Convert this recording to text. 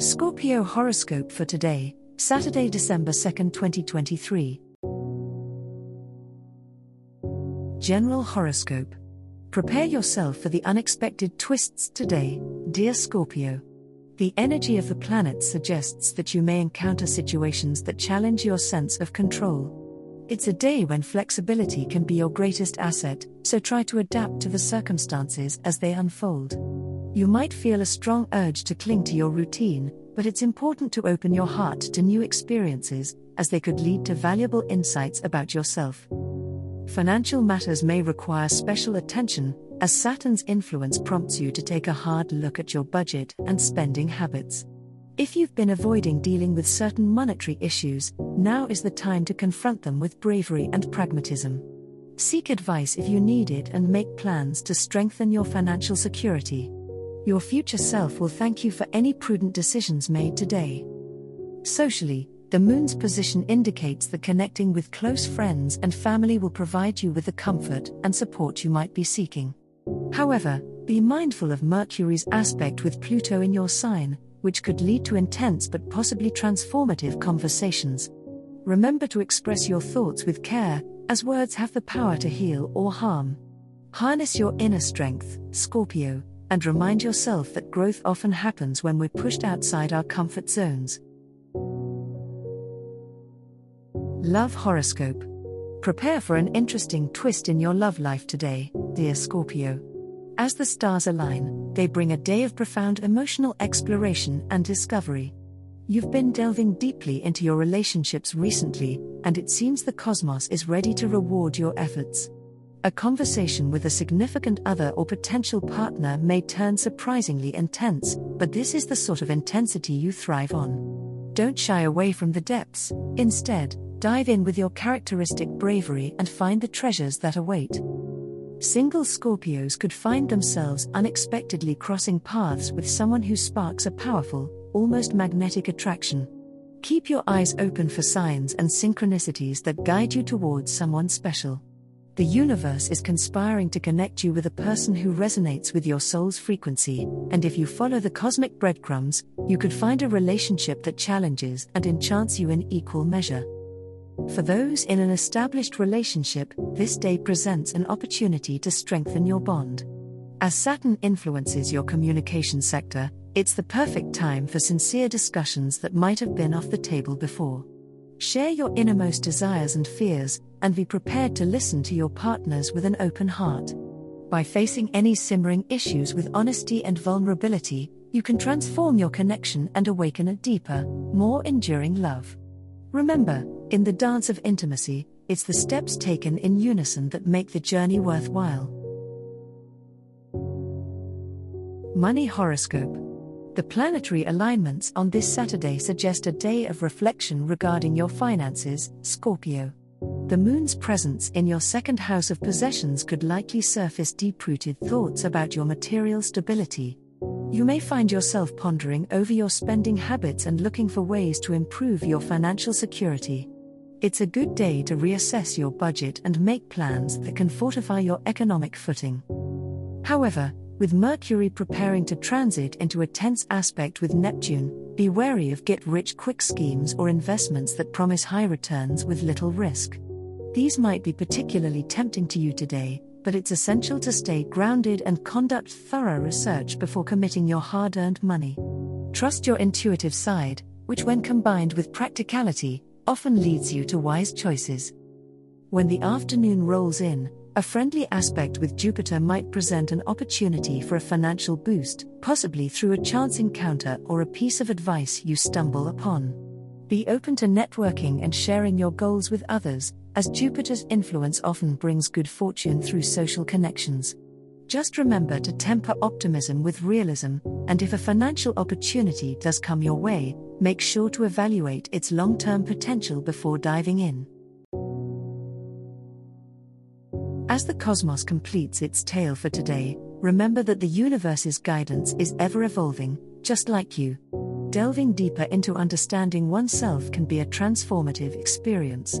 Scorpio horoscope for today, Saturday, December 2nd, 2023. General horoscope. Prepare yourself for the unexpected twists today, dear Scorpio. The energy of the planets suggests that you may encounter situations that challenge your sense of control. It's a day when flexibility can be your greatest asset, so try to adapt to the circumstances as they unfold. You might feel a strong urge to cling to your routine, but it's important to open your heart to new experiences, as they could lead to valuable insights about yourself. Financial matters may require special attention, as Saturn's influence prompts you to take a hard look at your budget and spending habits. If you've been avoiding dealing with certain monetary issues, now is the time to confront them with bravery and pragmatism. Seek advice if you need it and make plans to strengthen your financial security. Your future self will thank you for any prudent decisions made today. Socially, the moon's position indicates that connecting with close friends and family will provide you with the comfort and support you might be seeking. However, be mindful of Mercury's aspect with Pluto in your sign, which could lead to intense but possibly transformative conversations. Remember to express your thoughts with care, as words have the power to heal or harm. Harness your inner strength, Scorpio and remind yourself that growth often happens when we're pushed outside our comfort zones. Love Horoscope Prepare for an interesting twist in your love life today, dear Scorpio. As the stars align, they bring a day of profound emotional exploration and discovery. You've been delving deeply into your relationships recently, and it seems the cosmos is ready to reward your efforts. A conversation with a significant other or potential partner may turn surprisingly intense, but this is the sort of intensity you thrive on. Don't shy away from the depths, instead, dive in with your characteristic bravery and find the treasures that await. Single Scorpios could find themselves unexpectedly crossing paths with someone who sparks a powerful, almost magnetic attraction. Keep your eyes open for signs and synchronicities that guide you towards someone special. The universe is conspiring to connect you with a person who resonates with your soul's frequency, and if you follow the cosmic breadcrumbs, you could find a relationship that challenges and enchants you in equal measure. For those in an established relationship, this day presents an opportunity to strengthen your bond. As Saturn influences your communication sector, it's the perfect time for sincere discussions that might have been off the table before. Share your innermost desires and fears, and be prepared to listen to your partners with an open heart. By facing any simmering issues with honesty and vulnerability, you can transform your connection and awaken a deeper, more enduring love. Remember, in the dance of intimacy, it's the steps taken in unison that make the journey worthwhile. Money Horoscope The planetary alignments on this Saturday suggest a day of reflection regarding your finances, Scorpio. The moon's presence in your second house of possessions could likely surface deep rooted thoughts about your material stability. You may find yourself pondering over your spending habits and looking for ways to improve your financial security. It's a good day to reassess your budget and make plans that can fortify your economic footing. However, with Mercury preparing to transit into a tense aspect with Neptune, be wary of get rich quick schemes or investments that promise high returns with little risk. These might be particularly tempting to you today, but it's essential to stay grounded and conduct thorough research before committing your hard earned money. Trust your intuitive side, which, when combined with practicality, often leads you to wise choices. When the afternoon rolls in, a friendly aspect with Jupiter might present an opportunity for a financial boost, possibly through a chance encounter or a piece of advice you stumble upon. Be open to networking and sharing your goals with others, as Jupiter's influence often brings good fortune through social connections. Just remember to temper optimism with realism, and if a financial opportunity does come your way, make sure to evaluate its long term potential before diving in. As the cosmos completes its tale for today, remember that the universe's guidance is ever evolving, just like you. Delving deeper into understanding oneself can be a transformative experience.